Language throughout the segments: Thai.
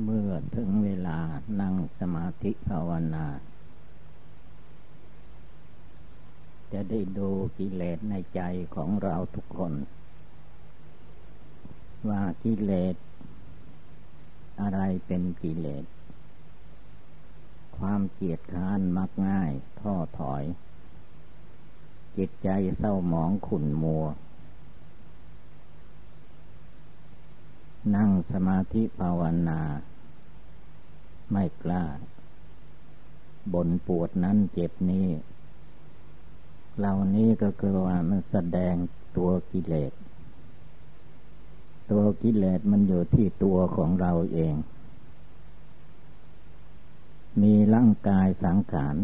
เมื่อถึงเวลานั่งสมาธิภาวนา จะได้ดูกิเลสในใจของเราทุกคน ว่ากิเลส อะไรเป็นกิเลส ความเกียดค้านมักง่าย ท้อถอย จิตใจเศร้าหมองขุ่นมัว นั่งสมาธิภาวนา ไม่กล้าบนปวดนั้นเจ็บนี้ เหล่านี้ก็คือว่ามันแสดงตัวกิเลส ตัวกิเลสมันอยู่ที่ตัวของเราเอง มีร่างกายสังขาร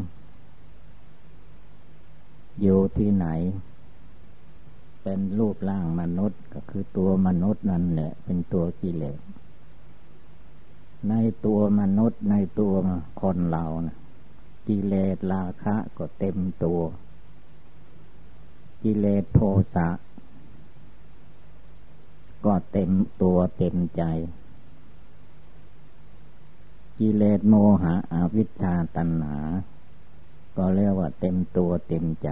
อยู่ที่ไหน เป็นรูปร่างมนุษย์ก็คือตัวมนุษย์นั่นแหละ เป็นตัวกิเลส ในตัวมนุษย์ในตัวคนเรานะกิเลสราคะก็เต็มตัว กิเลสโทสะก็เต็มตัวเต็มใจ กิเลสโมหะอวิชชาตัณหา ก็เรียกว่าเต็มตัวเต็มใจ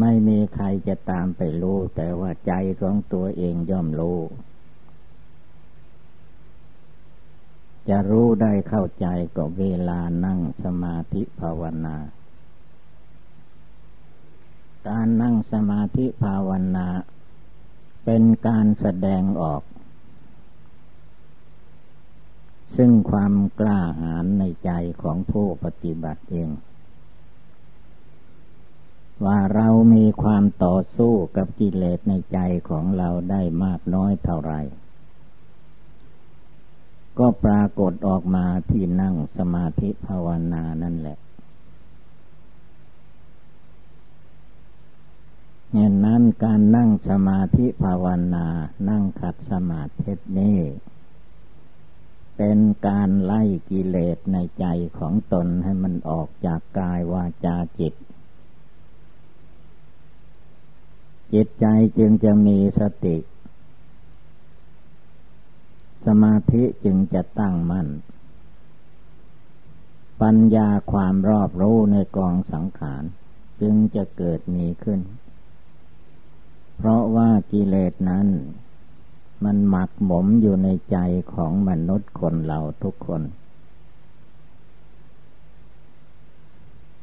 ไม่มีใครจะตามไปรู้ แต่ว่าใจของตัวเองย่อมรู้ จะรู้ได้เข้าใจก็เวลานั่งสมาธิภาวนา การนั่งสมาธิภาวนา เป็นการแสดงออก ซึ่งความกล้าหาญในใจของผู้ปฏิบัติเอง ว่าเรามีความต่อสู้กับกิเลสในใจของเราได้มากน้อยเท่าไรก็ปรากฏออกมาที่นั่งสมาธิภาวนานั่นแหละเห็นนั้นการนั่งสมาธิภาวนา นั่งขัดสมาธินี้เป็นการไล่กิเลสในใจของตนให้มันออกจากกายวาจาจิต จิตใจจึงจะมีสติ สมาธิจึงจะตั้งมัน่น ปัญญาความรอบรู้ในกองสังขาร จึงจะเกิดมีขึ้น เพราะว่ากิเลสนั้น มันหมักหมมอยู่ในใจของมนุษย์คนเราทุกคน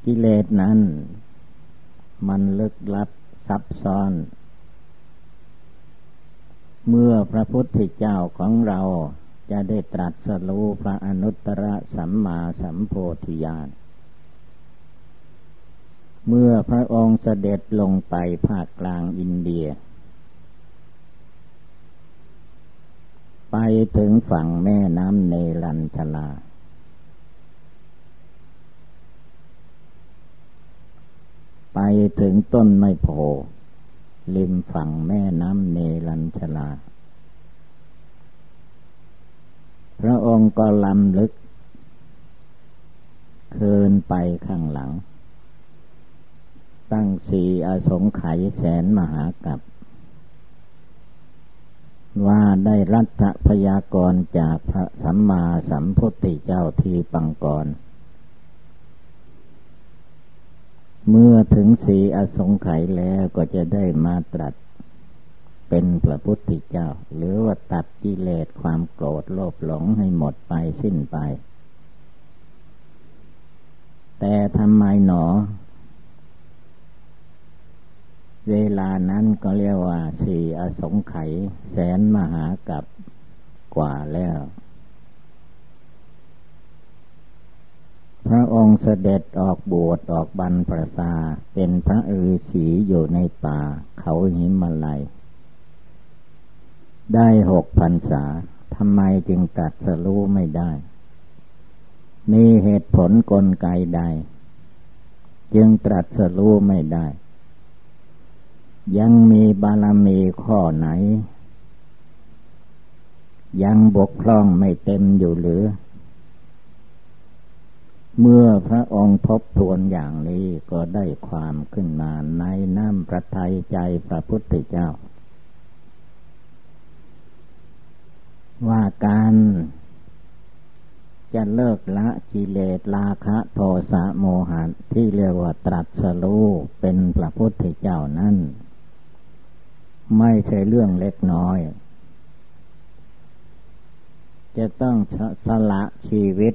กิเลสนั้น มันลึกลับ ซับซ้อน เมื่อพระพุทธเจ้าของเราจะได้ตรัสรู้พระอนุตตรสัมมาสัมโพธิญาณ เมื่อพระองค์เสด็จลงไปภาคกลางอินเดีย ไปถึงฝั่งแม่น้ำเนรัญชลา ไปถึงต้นไม้โพริมฝั่งแม่น้ำเนรัญชลา พระองค์ก็ลำลึกเคินไปข้างหลัง ตั้งสีอสงไขยแสนมหากับ ว่าได้รัฐพยากรจากพระสัมมาสัมพุทธเจ้าที่ปังกร เมื่อถึงสีอสงไขยแล้วก็จะได้มาตรัส เป็นพระพุทธเจ้า หรือว่าตัดกิเลสความโกรธโลภหลงให้หมดไปสิ้นไป แต่ทำไมหนอ เวลานั้นก็เรียกว่าสี่อสงไขยแสนมหากับกว่าแล้ว พระองค์เสด็จออกบวชออกบรรพชาเป็นพระฤาษีอยู่ในป่า เขาหิมะไลได้หกพรรษาทำไมจึงตัดสรู้ไม่ได้ มีเหตุผลกลไกใด จึงตรัสรู้ไม่ได้ ยังมีบารมีข้อไหน ยังบกพร่องไม่เต็มอยู่หรือ เมื่อพระองค์ทบทวนอย่างนี้ก็ได้ความขึ้นมาในน้ำพระทัยใจพระพุทธเจ้า ว่าการจะเลิกละกิเลสราคะโทสะโมหะที่เรียกว่าตรัสรู้เป็นพระพุทธเจ้านั้นไม่ใช่เรื่องเล็กน้อย จะต้องสละชีวิต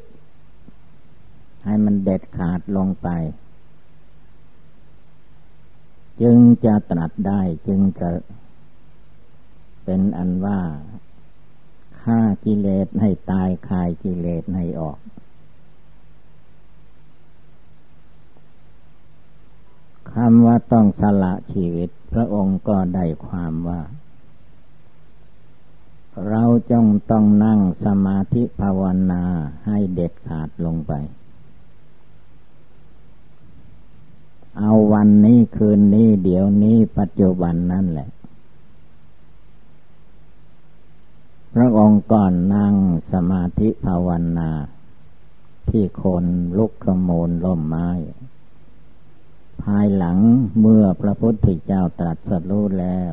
ให้มันเด็ดขาดลงไป จึงจะตรัสได้จึงจะเป็นอันว่าฆ่ากิเลสให้ตายคายกิเลสให้ออกคำว่าต้องสละชีวิต พระองค์ก็ได้ความว่า เราจงต้องนั่งสมาธิภาวนาให้เด็ดขาดลงไป เอาวันนี้คืนนี้เดี๋ยวนี้ปัจจุบันนั่นแหละ พระองค์ก่อนนั่งสมาธิภาวนา ที่คนลุกขโมลล่มไม้ ภายหลังเมื่อพระพุทธเจ้าตรัสรู้แล้ว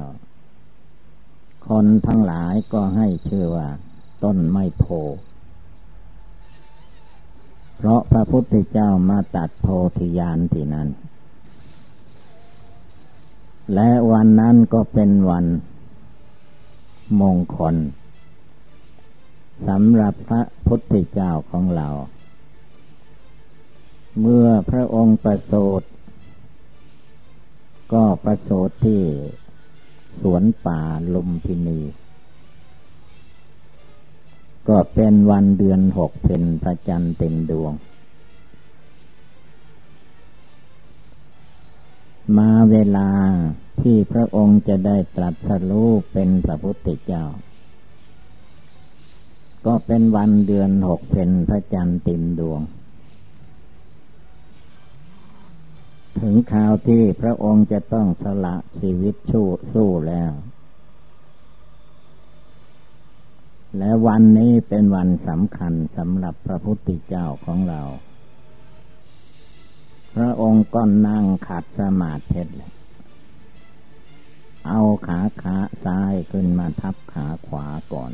คนทั้งหลายก็ให้ชื่อว่า ต้นไม้โพเพราะพระพุทธเจ้ามาตัดโพธิญาณที่นั้น และวันนั้นก็เป็นวันมงคลสำหรับพระพุทธเจ้าของเรา เมื่อพระองค์ประสูติก็ประสูติที่สวนป่าลุมพินี ก็เป็นวันเดือนหกเป็นพระจันทร์เต็มดวง มาเวลาที่พระองค์จะได้ตรัสรู้เป็นพระพุทธเจ้า ก็เป็นวันเดือนหกเป็นพระจันทร์ติมดวง ถึงข่าวที่พระองค์จะต้องสละชีวิตสู้สู้แล้ว และวันนี้เป็นวันสำคัญสำหรับพระพุทธเจ้าของเรา พระองค์ก็นั่งขัดสมาธิเอาขาขาซ้ายขึ้นมาทับขาขวาก่อน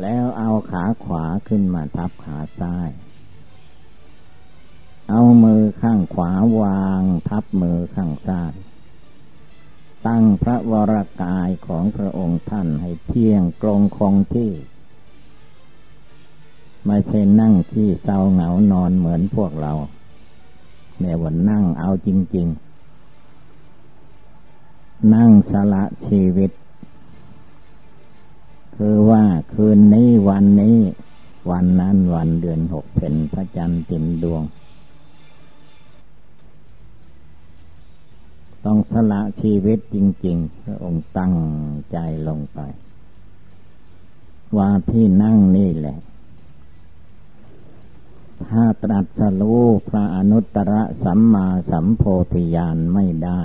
แล้วเอาขาขวาขึ้นมาทับขาซ้าย เอามือข้างขวาวางทับมือข้างซ้าย ตั้งพระวรากายของพระองค์ท่านให้เที่ยงตรงคงที่ ไม่ใช่นั่งที่เศร้าเหงานอนเหมือนพวกเราแม่วันนั่งเอาจริง ๆ นั่งสละชีวิต คือว่าคืนนี้วันนี้ วันนั้นวันเดือนหกเพ็นพระจันทร์เต็มดวง ต้องสละชีวิตจริง ๆ พระองค์ตั้งใจลงไป ว่าที่นั่งนี่แหละ ถ้าตรัสรู้พระอนุตตรสัมมาสัมโพธิญาณไม่ได้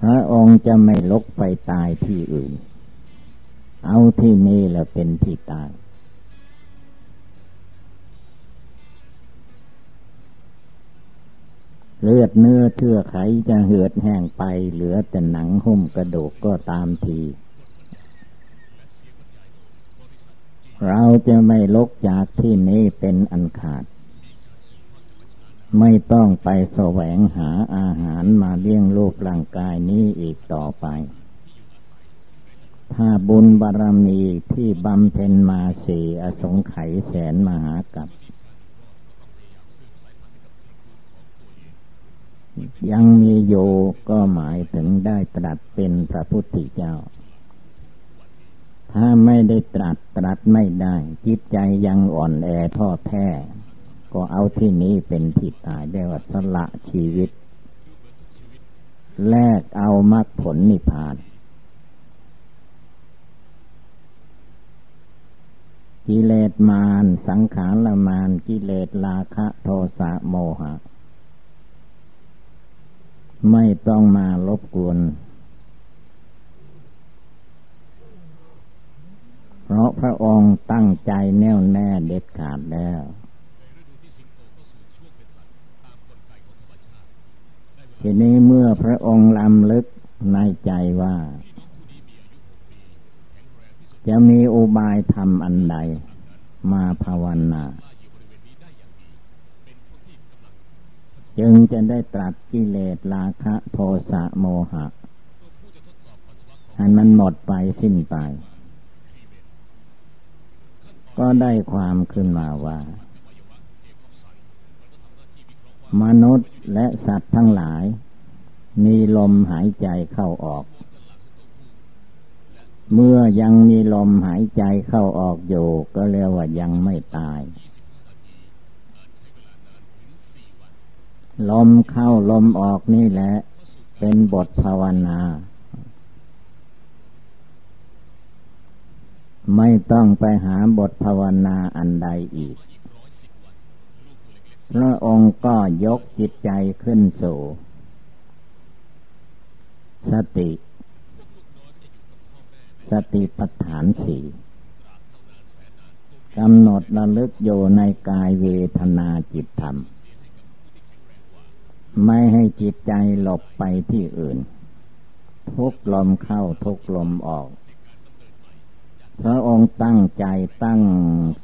พระองค์จะไม่ลกไปตายที่อื่น เอาที่นี่แหล้วเป็นที่ตายเลือดเนื้อเชื่อไขจะเหือดแห้งไปเหลือแต่หนังหุ้มกระดูกก็ตามที เราจะไม่ลกจากที่นี้เป็นอันขาด ไม่ต้องไปแสวงหาอาหารมาเลี้ยงลูกร่างกายนี้อีกต่อไป ถ้าบุญบารรมีที่บำเพ็ญมาสี่อสงไขยแสนมหากับยังมีโยก็หมายถึงได้ตรัสเป็นพระพุทธเจ้า ถ้าไม่ได้ตรัสตรัสไม่ได้ จิตใจยังอ่อนแอท้อแท้ ก็เอาที่นี้เป็นที่ตายได้ว่าสละชีวิต แลกเอามรรคผลนิพพาน กิเลสมารสังขารมารกิเลสราคะโทสะโมหะ ไม่ต้องมารบกวน เพระพระองค์ตั้งใจแน่วแน่เด็ดขาดแล้วทีนี้เมื่อพระองค์ลำลึกในใจว่า จะมีอุบายทำอันใด มาภาวนาจึงจะได้ตรัสกิเลสราคะโทสะโมหะให้มันหมดไปสิ้นไป ก็ได้ความขึ้นมาว่า มนุษย์และสัตว์ทั้งหลาย มีลมหายใจเข้าออก เมื่อยังมีลมหายใจเข้าออกอยู่ ก็เรียกว่ายังไม่ตาย ลมเข้าลมออกนี่แหละ เป็นบทภาวนา ไม่ต้องไปหาบทภาวนาอันใดอีก พระองค์ก็ยกจิตใจขึ้นสู่ สติ สติปัฏฐานสี่กำหนดระลึกอยู่ในกายเวทนาจิตธรรม ไม่ให้จิตใจหลบไปที่อื่น ทุกลมเข้าทุกลมออก พระองค์ตั้งใจตั้ง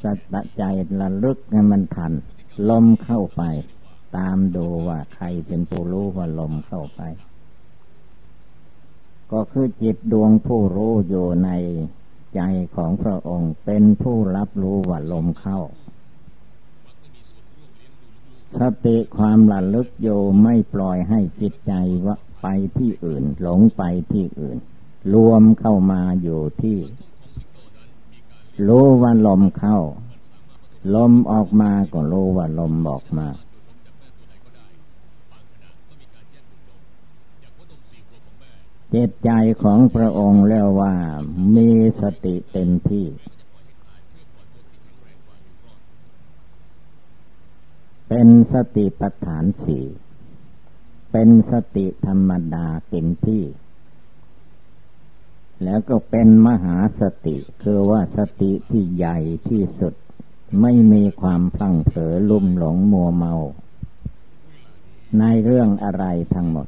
สตใจระลึกให้มันทัน ลมเข้าไป ตามดูว่าใครเป็นผู้รู้ว่าลมเข้าไป ก็คือจิตดวงผู้รู้อยู่ในใจของพระองค์เป็นผู้รับรู้ว่าลมเข้า สติความระลึกโยไม่ปล่อยให้จิตใจว่าไปที่อื่น หลงไปที่อื่น รวมเข้ามาอยู่ที่ รู้ว่าลมเข้า ลมออกมาก็รู้ว่าลมออกมา เจตใจของพระองค์แล้วว่ามีสติเต็มที่เป็นสติปัฏฐานสี่ เป็นสติธรรมดาเต็มที่ แล้วก็เป็นมหาสติคือว่าสติที่ใหญ่ที่สุด ไม่มีความพลังเผลอลุ่มหลงมัวเมา ในเรื่องอะไรทั้งหมด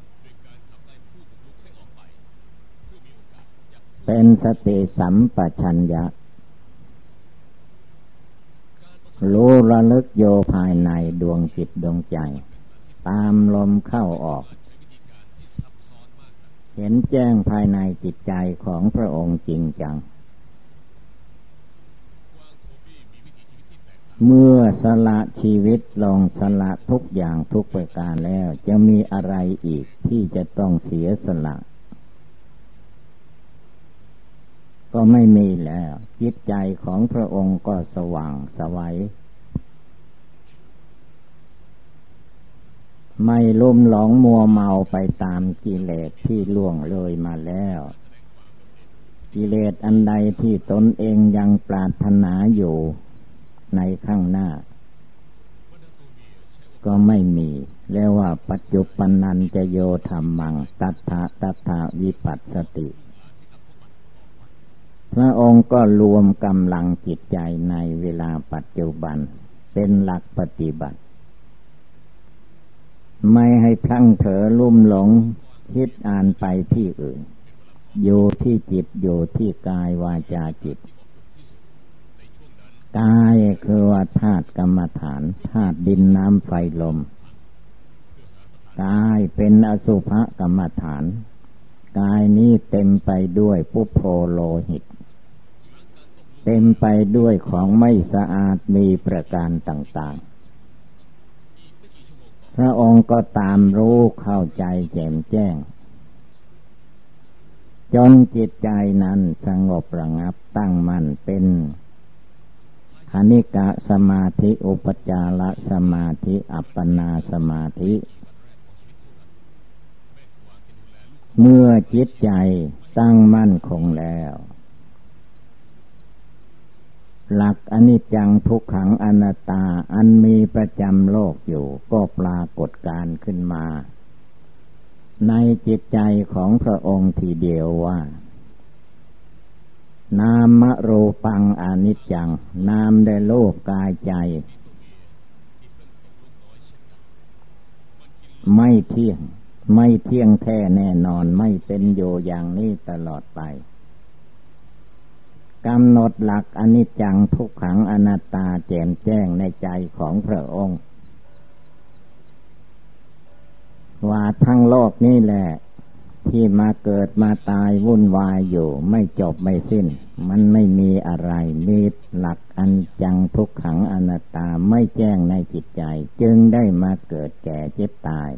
เป็นสติสัมปชัญญะรู้ระลึกโยภายในดวงจิตดวงใจ ตามลมเข้าออก เห็นแจ้งภายในจิตใจของพระองค์จริงจัง เมื่อสละชีวิตลงสละทุกอย่างทุกประการแล้ว จะมีอะไรอีกที่จะต้องเสียสละ ก็ไม่มีแล้ว จิตใจของพระองค์ก็สว่างสวัย ไม่ลุ่มหลงมัวเมาไปตามกิเลสที่ล่วงเลยมาแล้ว กิเลสอันใดที่ตนเองยังปรารถนาอยู่ในข้างหน้า ก็ไม่มีเรียกว่าปัจจุปันนันจะโยธรรมัง ตัทธะตัทธะวิปัสสติ พระองค์ก็รวมกำลังจิตใจในเวลาปัจจุบัน เป็นหลักปฏิบัติ ไม่ให้พลั้งเผลอลุ่มหลง คิดอ่านไปที่อื่น อยู่ที่จิตอยู่ที่กายวาจาจิต กายคือว่าธาตุกรรมฐานธาตุดินน้ำไฟลม กายเป็นอสุภกรรมฐาน กายนี้เต็มไปด้วยปุโพโลหิต เต็มไปด้วยของไม่สะอาดมีประการต่างๆ พระองค์ก็ตามรู้เข้าใจแจ่มแจ้ง จนจิตใจนั้นสงบระงับตั้งมั่นเป็นคณิกะสมาธิ อุปจารสมาธิ อัปปนาสมาธิ เมื่อจิตใจตั้งมั่นคงแล้ว หลักอนิจจังทุกขังอนัตตาอันมีประจำโลกอยู่ ก็ปรากฏการขึ้นมา ในจิตใจของพระองค์ทีเดียวว่า นามโรปังอนิจจัง นามได้โลกกายใจ ไม่เที่ยง ไม่เที่ยงแท้แน่นอนไม่เป็นโยอย่างนี้ตลอดไป กำหนดหลักอนิจจังทุกขังอนัตตาแจ่มแจ้งในใจของพระองค์ ว่าทั้งโลกนี่แหละ ที่มาเกิดมาตายวุ่นวายอยู่ไม่จบไม่สิ้น มันไม่มีอะไรมีหลักอันจังทุกขังอนัตตาไม่แจ้งในจิตใจ จึงได้มาเกิดแก่เจ็บตาย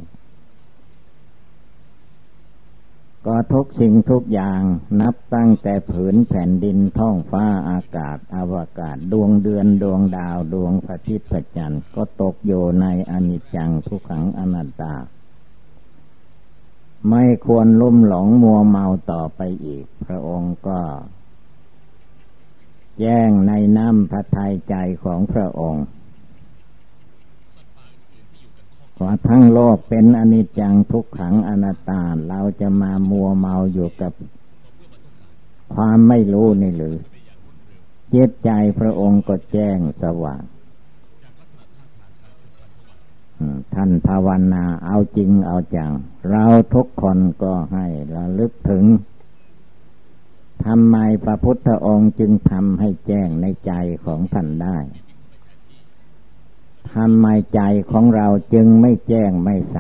ก็ทุกสิ่งทุกอย่างนับตั้งแต่ผืนแผ่นดินท้องฟ้าอากาศอวกาศดวงเดือนดวงดาวดวงพระอาทิตย์พระจันทร์ก็ตกอยู่ในอนิจจังทุกขังอนัตตา ไม่ควรลุ่มหลงมัวเมาต่อไปอีก พระองค์ก็ แจ้งในน้ำพระทัยใจของพระองค์ ว่าทั้งโลกเป็นอนิจจังทุกขังอนัตตา เราจะมามัวเมาอยู่กับ ความไม่รู้นี่หรือเจตใจพระองค์ก็แจ้งสว่างท่านภาวนาเอาจริงเอาจัง เราทุกคนก็ให้ระลึกถึงทำไมพระพุทธองค์จึงทำให้แจ้งในใจของท่านได้ ทำไมใจของเราจึงไม่แจ้งไม่ใส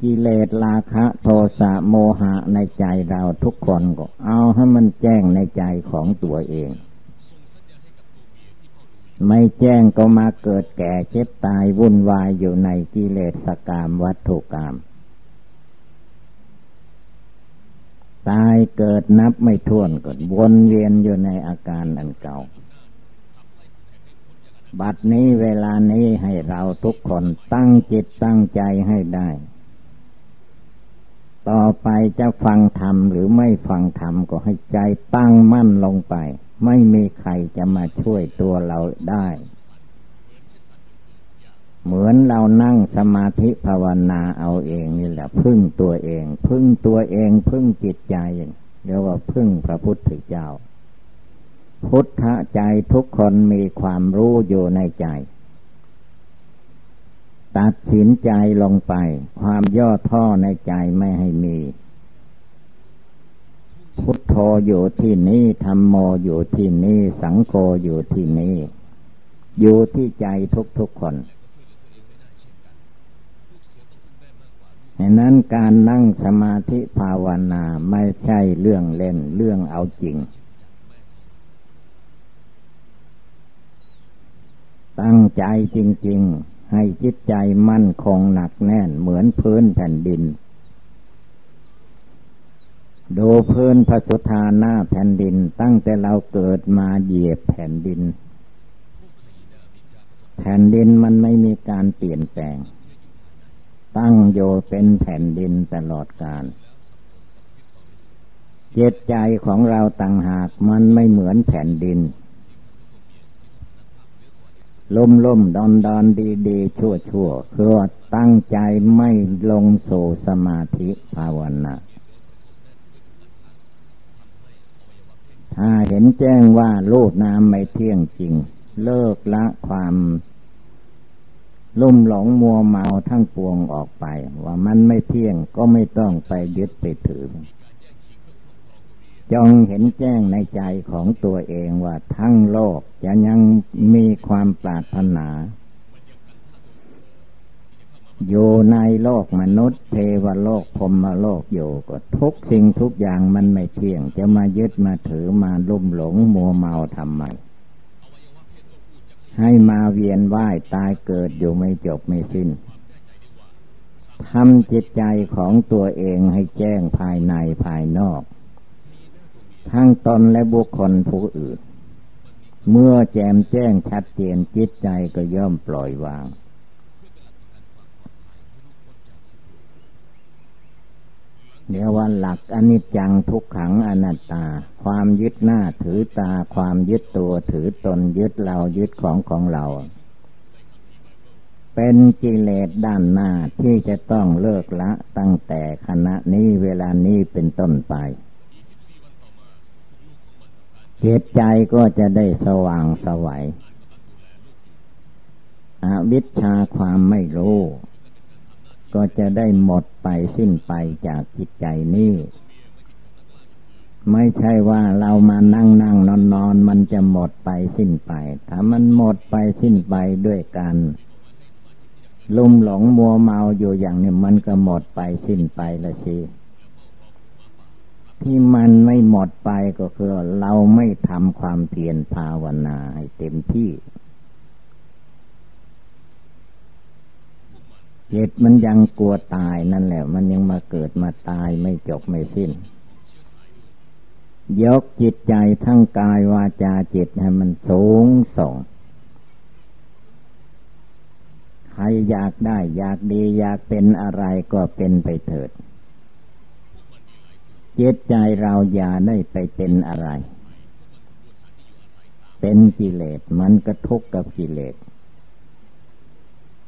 กิเลสราคะโทสะโมหะในใจเราทุกคนก็เอาให้มันแจ้งในใจของตัวเอง ไม่แจ้งก็มาเกิดแก่เจ็บตายวุ่นวายอยู่ในกิเลสกามวัตถุกรรมตายเกิดนับไม่ถ้วนก็วนเวียนอยู่ในอาการอันเก่า บัดนี้เวลานี้ให้เราทุกคนตั้งจิตตั้งใจให้ได้ ต่อไปจะฟังธรรมหรือไม่ฟังธรรมก็ให้ใจตั้งมั่นลงไป ไม่มีใครจะมาช่วยตัวเราได้ เหมือนเรานั่งสมาธิภาวนาเอาเองนี่แหละ พึ่งตัวเอง พึ่งตัวเอง พึ่งจิตใจเรียกว่าพึ่งพระพุทธเจ้า พุทธใจทุกคนมีความรู้อยู่ในใจ ตัดสินใจลงไป ความย่อท่อในใจไม่ให้มี พุทโธอยู่ที่นี้ธรรมโมอยู่ที่นี้สังโฆอยู่ที่นี้อยู่ที่ใจทุกๆคนฉะนั้นการนั่งสมาธิภาวนาไม่ใช่เรื่องเล่นเรื่องเอาจริง ตั้งใจจริง ๆ ให้จิตใจมั่นคงหนักแน่นเหมือนพื้นแผ่นดิน ดูพื้นพระสุธาหน้าแผ่นดิน ตั้งแต่เราเกิดมาเหยียบแผ่นดิน แผ่นดินมันไม่มีการเปลี่ยนแปลง ตั้งโยเป็นแผ่นดินตลอดกาลเจตใจของเราต่างหากมันไม่เหมือนแผ่นดิน ล่มล่มดอนดอนดีดีชั่วชั่วคือตั้งใจไม่ลงโสสมาธิภาวนาถ้าเห็นแจ้งว่าลูกน้ำไม่เที่ยงจริง เลิกละความลุ่มหลงมัวเมาทั้งปวงออกไป ว่ามันไม่เที่ยงก็ไม่ต้องไปยึดไปถือ จงเห็นแจ้งในใจของตัวเองว่าทั้งโลกจะยังมีความปรารถนา อยู่ในโลกมนุษย์ เทวโลกพรมโลกอยู่ก็ทุกสิ่งทุกอย่างมันไม่เที่ยง จะมายึดมาถือมาลุ่มหลงมัวเมาทำไมให้มาเวียนว่ายตายเกิดอยู่ไม่จบไม่สิ้นทำจิตใจของตัวเองให้แจ้งภายในภายนอก ทั้งตนและบุคคลผู้อื่น เมื่อแจมแจ้งชัดเจนจิตใจก็ย่อมปล่อยวาง เดี๋ยววันหลักอนิจจังทุกขังอนัตตา ความยึดหน้าถือตา ความยึดตัวถือตนยึดเรายึดของของเรา เป็นกิเลสด้านหน้าที่จะต้องเลิกละตั้งแต่ขณะนี้เวลานี้เป็นต้นไป จิตใจก็จะได้สว่างสวัยอวิชชาความไม่รู้ ก็จะได้หมดไปสิ้นไปจากจิตใจนี้ไม่ใช่ว่าเรามานั่งนั่งนอนนอนมันจะหมดไปสิ้นไป ถ้ามันหมดไปสิ้นไปด้วยกันลุ่มหลงมัวเมาอยู่อย่างนี้มันก็หมดไปสิ้นไปละสิ ที่มันไม่หมดไปก็คือ เราไม่ทำความเพียรภาวนาให้เต็มที่จิตมันยังกลัวตายนั่นแหละ มันยังมาเกิดมาตายไม่จบไม่สิ้น ยกจิตใจทั้งกายวาจาจิตให้มันสูงส่งใครอยากได้ อยากดี อยากเป็นอะไรก็เป็นไปเถิด จิตใจเราอย่าได้ไปเป็นอะไร เป็นกิเลสมันก็ทุกข์กับกิเลส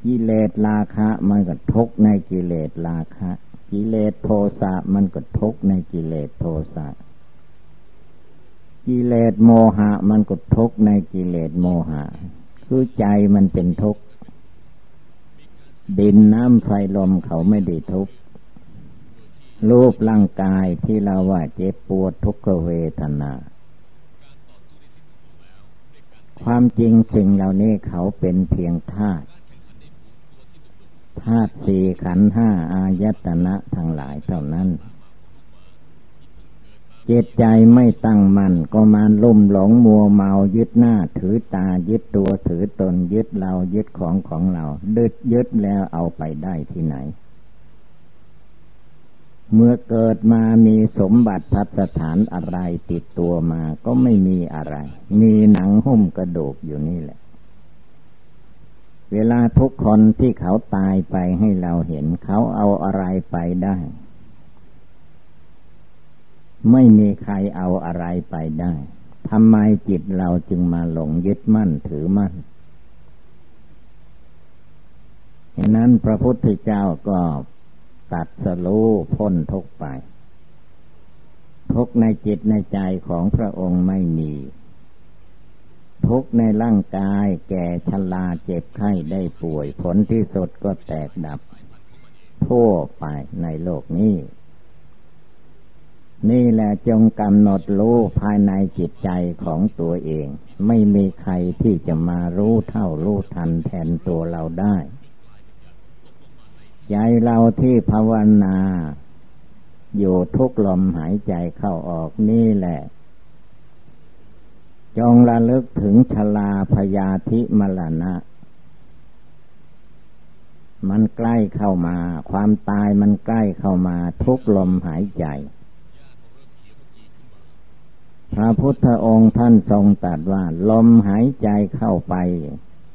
กิเลสราคะมันก็ทุกข์ในกิเลสราคะ กิเลสโทสะมันก็ทุกข์ในกิเลสโทสะกิเลสโมหะมันก็ทุกข์ในกิเลสโมหะ คือใจมันเป็นทุกข์ดินน้ำไฟลมเขาไม่ได้ทุกข์ รูปร่างกายที่เราว่าเจ็บปวดทุกขเวทนา ความจริงสิ่งเหล่านี้เขาเป็นเพียงธาตุธาตุสี่ขันห้าอายตนะทั้งหลายเท่านั้น เจตใจไม่ตั้งมัน่นก็มาลุ่มหลงมัวเมายึดหน้าถือตายึดตัวถือตนยึดเรายึดของของเรา ดึดยึดแล้วเอาไปได้ที่ไหน เมื่อเกิดมามีสมบัติพัสถานอะไรติดตัวมาก็ไม่มีอะไร มีหนังหุ้มกระดูกอยู่นี่แหละ เวลาทุกคนที่เขาตายไปให้เราเห็นเขาเอาอะไรไปได้ ไม่มีใครเอาอะไรไปได้ทำไมจิตเราจึงมาหลงยึดมั่นถือมั่นฉะนั้นพระพุทธเจ้าก็ ตัดสรู้พ้นทุกไป ทุกในจิตในใจของพระองค์ไม่มี ทุกในร่างกายแก่ชราเจ็บไข้ได้ป่วย ผลที่สุดก็แตกดับ ทั่วไปในโลกนี้ นี่แหละจงกำหนดรู้ภายในจิตใจของตัวเอง ไม่มีใครที่จะมารู้เท่ารู้ทันแทนตัวเราได้ ใจเราที่ภาวนา อยู่ทุกลมหายใจเข้าออกนี่แหละ จงระลึกถึงชลาพยาธิมรณะ มันใกล้เข้ามา ความตายมันใกล้เข้ามาทุกลมหายใจ พระพุทธองค์ท่านทรงตรัสว่า ลมหายใจเข้าไป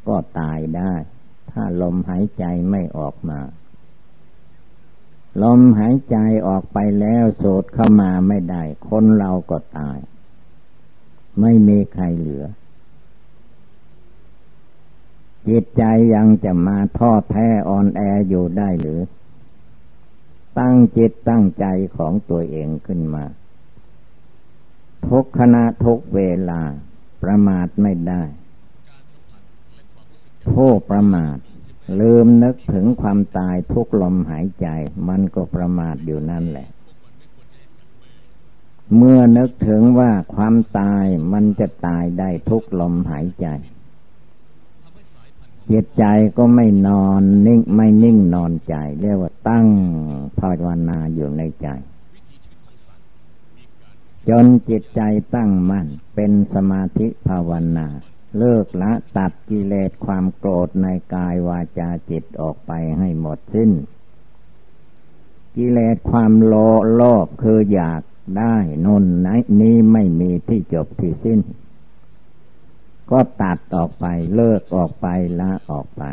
ก็ตายได้ ถ้าลมหายใจไม่ออกมา ลมหายใจออกไปแล้วโสดเข้ามาไม่ได้ คนเราก็ตาย ไม่มีใครเหลือ จิตใจยังจะมาทอดแท้อ่อนแออยู่ได้หรือ ตั้งจิตตั้งใจของตัวเองขึ้นมา ทุกขณะทุกเวลาประมาทไม่ได้ผู้ประมาท ลืมนึกถึงความตายทุกลมหายใจ มันก็ประมาทอยู่นั่นแหละ เมื่อนึกถึงว่าความตายมันจะตายได้ทุกลมหายใจจิตใจก็ไม่นอนนิ่งไม่นิ่งนอนใจ เรียกว่าตั้งภาวนาอยู่ในใจ จนจิตใจตั้งมั่นเป็นสมาธิภาวนา เลิกละตัดกิเลสความโกรธในกายวาจาจิตออกไปให้หมดสิ้น กิเลสความโลโลภคืออยากได้นนไหนนี้ไม่มีที่จบที่สิ้น ก็ตัดออกไปเลิกออกไปละออกไป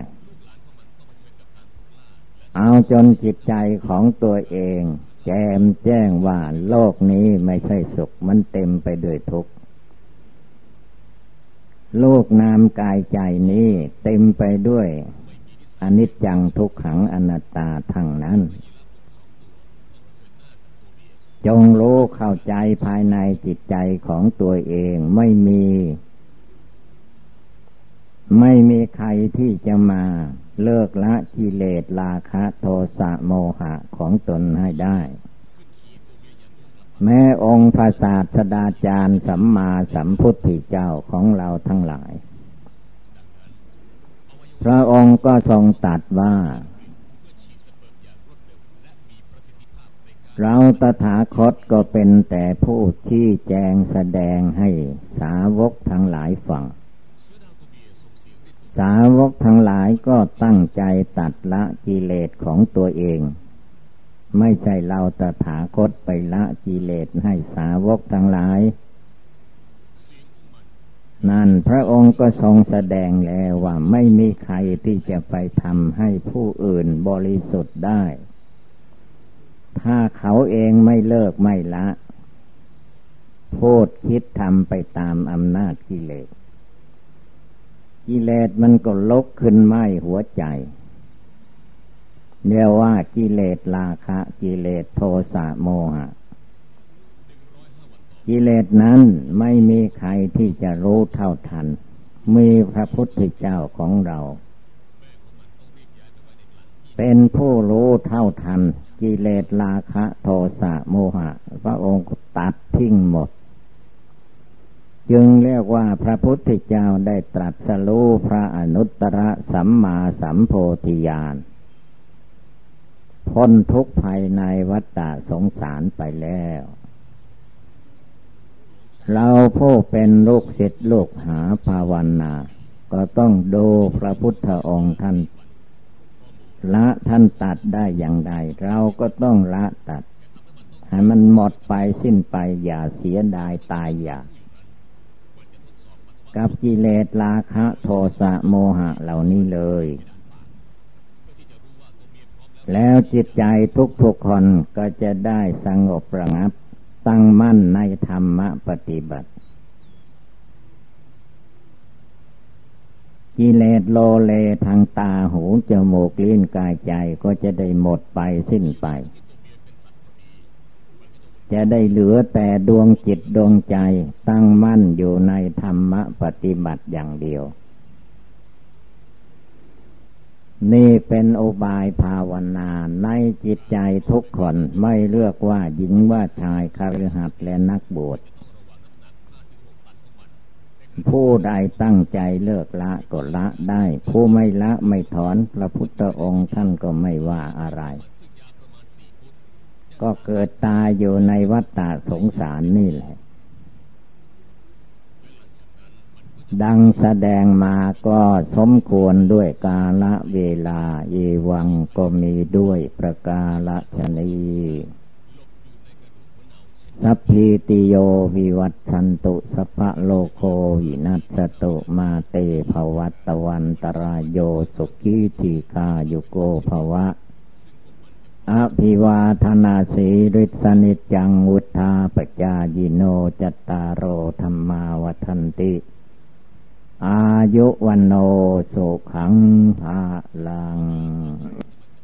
เอาจนจิตใจของตัวเอง แจมแจ้งว่าโลกนี้ไม่ใช่สุขมันเต็มไปด้วยทุกข์ โลกนามกายใจนี้เต็มไปด้วยอนิจจังทุกขังอนัตตาทั้งนั้น จงรู้เข้าใจภายในจิตใจของตัวเองไม่มี ไม่มีใครที่จะมาเลิกละกิเลสราคะโทสะโมหะของตนให้ได้ แม้องค์พระศาสดาจารย์สัมมาสัมพุทธเจ้าของเราทั้งหลาย พระองค์ก็ทรงตัดว่า เราตถาคตก็เป็นแต่ผู้ที่แจงแสดงให้สาวกทั้งหลายฟังสาวกทั้งหลายก็ตั้งใจตัดละกิเลสของตัวเอง ไม่ใช่เราตถาคตไปละกิเลสให้สาวกทั้งหลาย นั่นพระองค์ก็ทรงแสดงแล้วว่าไม่มีใครที่จะไปทำให้ผู้อื่นบริสุทธิ์ได้ ถ้าเขาเองไม่เลิกไม่ละพูดคิดทำไปตามอำนาจกิเลส กิเลสมันก็ลกขึ้นไหมหัวใจ เรียกว่ากิเลสราคะ กิเลสโทสะโมหะ กิเลสนั้นไม่มีใครที่จะรู้เท่าทัน มีพระพุทธเจ้าของเรา เป็นผู้รู้เท่าทัน กิเลสราคะโทสะโมหะ พระองค์ตัดทิ้งหมด จึงเรียกว่าพระพุทธเจ้าได้ตรัสรู้พระอนุตตรสัมมาสัมโพธิญาณ พ้นทุกภัยในวัฏฏะสงสารไปแล้ว เราผู้เป็นลูกศิษย์ลูกหาภาวนา ก็ต้องดูพระพุทธองค์ท่าน ละท่านตัดได้อย่างใด เราก็ต้องละตัด ให้มันหมดไปสิ้นไปอย่าเสียดายตายอย่ากับกิเลสราคะ โทสะโมหะเหล่านี้เลย แล้วจิตใจทุกๆคนก็จะได้สงบระงับ ตั้งมั่นในธรรมปฏิบัติ กิเลสโลเลทางตาหูจมูกลิ้นกายใจก็จะได้หมดไปสิ้นไป จะได้เหลือแต่ดวงจิตดวงใจตั้งมั่นอยู่ในธรรมปฏิบัติอย่างเดียว นี่เป็นอุบายภาวนาในจิตใจทุกคนไม่เลือกว่าหญิงว่าชายคารหัดและนักบวชผู้ใดตั้งใจเลิกละก็ละได้ ผู้ไม่ละไม่ถอนพระพุทธองค์ท่านก็ไม่ว่าอะไร ก็เกิดตายอยู่ในวัฏฏะสงสารนี่แหละ ดังแสดงมาก็สมควรด้วยกาละเวลาเยวังก็มีด้วยประกาละชนีสัพพิติโยวิวัตชันตุสภะโลโควินัสตุมาเตภวัตวันตรายโยสุขีทีคาโยโกภวะ อภิวาธนาสีริสนิจังวุธาปจายิโนจตารโอธรรมาวันติ อายุวันโนสุขังภาลัง